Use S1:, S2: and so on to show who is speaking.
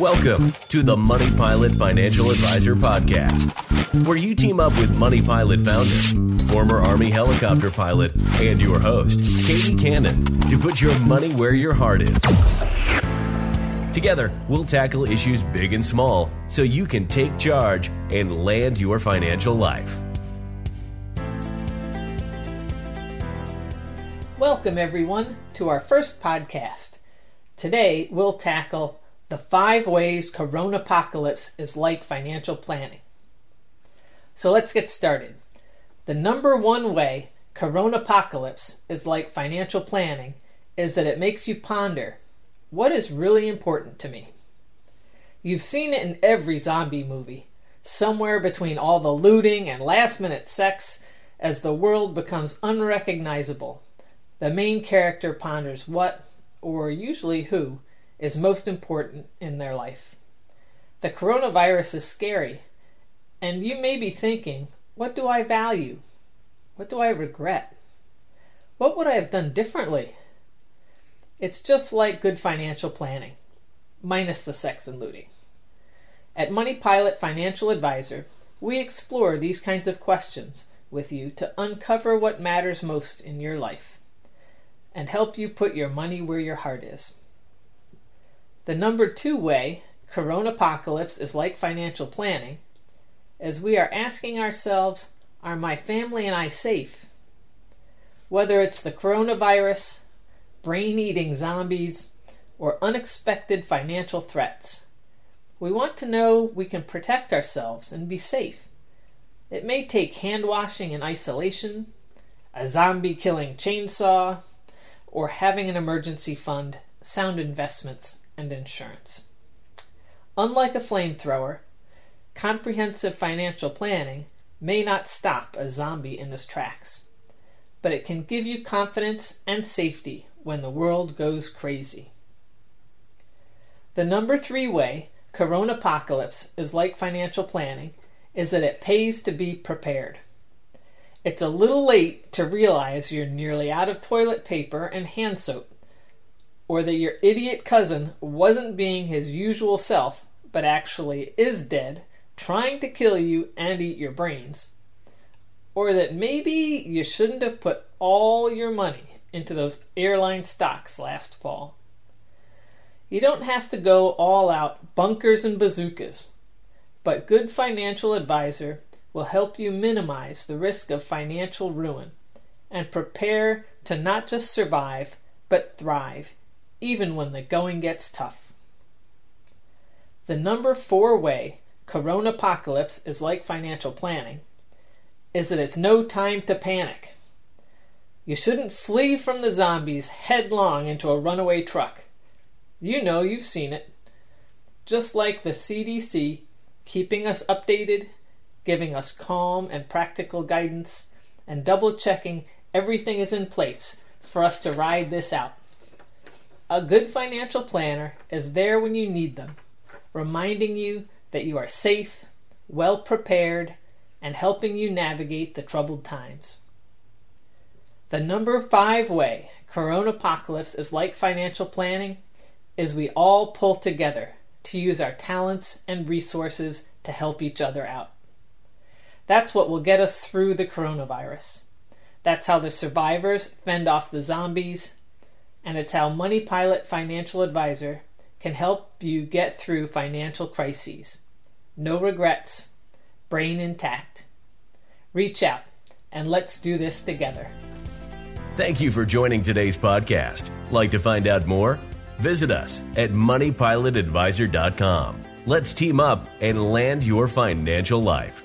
S1: Welcome to the Money Pilot Financial Advisor Podcast, where you team up with Money Pilot founder, former Army helicopter pilot, and your host, Katie Cannon, to put your money where your heart is. Together, we'll tackle issues big and small so you can take charge and land your financial life.
S2: Welcome, everyone, to our first podcast. Today, we'll tackle the five ways Corona Apocalypse is like financial planning. So let's get started. The number one way Corona Apocalypse is like financial planning is that it makes you ponder what is really important to me. You've seen it in every zombie movie, somewhere between all the looting and last minute sex as the world becomes unrecognizable. The main character ponders what or usually who, is most important in their life. The coronavirus is scary, and you may be thinking, what do I value? What do I regret? What would I have done differently? It's just like good financial planning, minus the sex and looting. At Money Pilot Financial Advisor, we explore these kinds of questions with you to uncover what matters most in your life and help you put your money where your heart is. The number two way Corona Apocalypse is like financial planning as we are asking ourselves, are my family and I safe? Whether it's the coronavirus, brain eating zombies, or unexpected financial threats, we want to know we can protect ourselves and be safe. It may take hand washing and isolation, a zombie killing chainsaw, or having an emergency fund, sound investments, and insurance. Unlike a flamethrower, comprehensive financial planning may not stop a zombie in his tracks, but it can give you confidence and safety when the world goes crazy. The number three way Corona Apocalypse is like financial planning is that it pays to be prepared. It's a little late to realize you're nearly out of toilet paper and hand soap, or that your idiot cousin wasn't being his usual self, but actually is dead, trying to kill you and eat your brains, or that maybe you shouldn't have put all your money into those airline stocks last fall. You don't have to go all out bunkers and bazookas, but good financial advisor will help you minimize the risk of financial ruin and prepare to not just survive, but thrive, even when the going gets tough. The number four way Corona Apocalypse is like financial planning is that it's no time to panic. You shouldn't flee from the zombies headlong into a runaway truck. You know, you've seen it. Just like the CDC keeping us updated giving us calm and practical guidance, and double checking everything is in place for us to ride this out. A good financial planner is there when you need them, reminding you that you are safe, well prepared, and helping you navigate the troubled times. The number five way Corona Apocalypse is like financial planning is we all pull together to use our talents and resources to help each other out. That's what will get us through the coronavirus. That's how the survivors fend off the zombies, and it's how Money Pilot Financial Advisor can help you get through financial crises. No regrets, brain intact. Reach out and let's do this together.
S1: Thank you for joining today's podcast. Like to find out more? Visit us at moneypilotadvisor.com. Let's team up and land your financial life.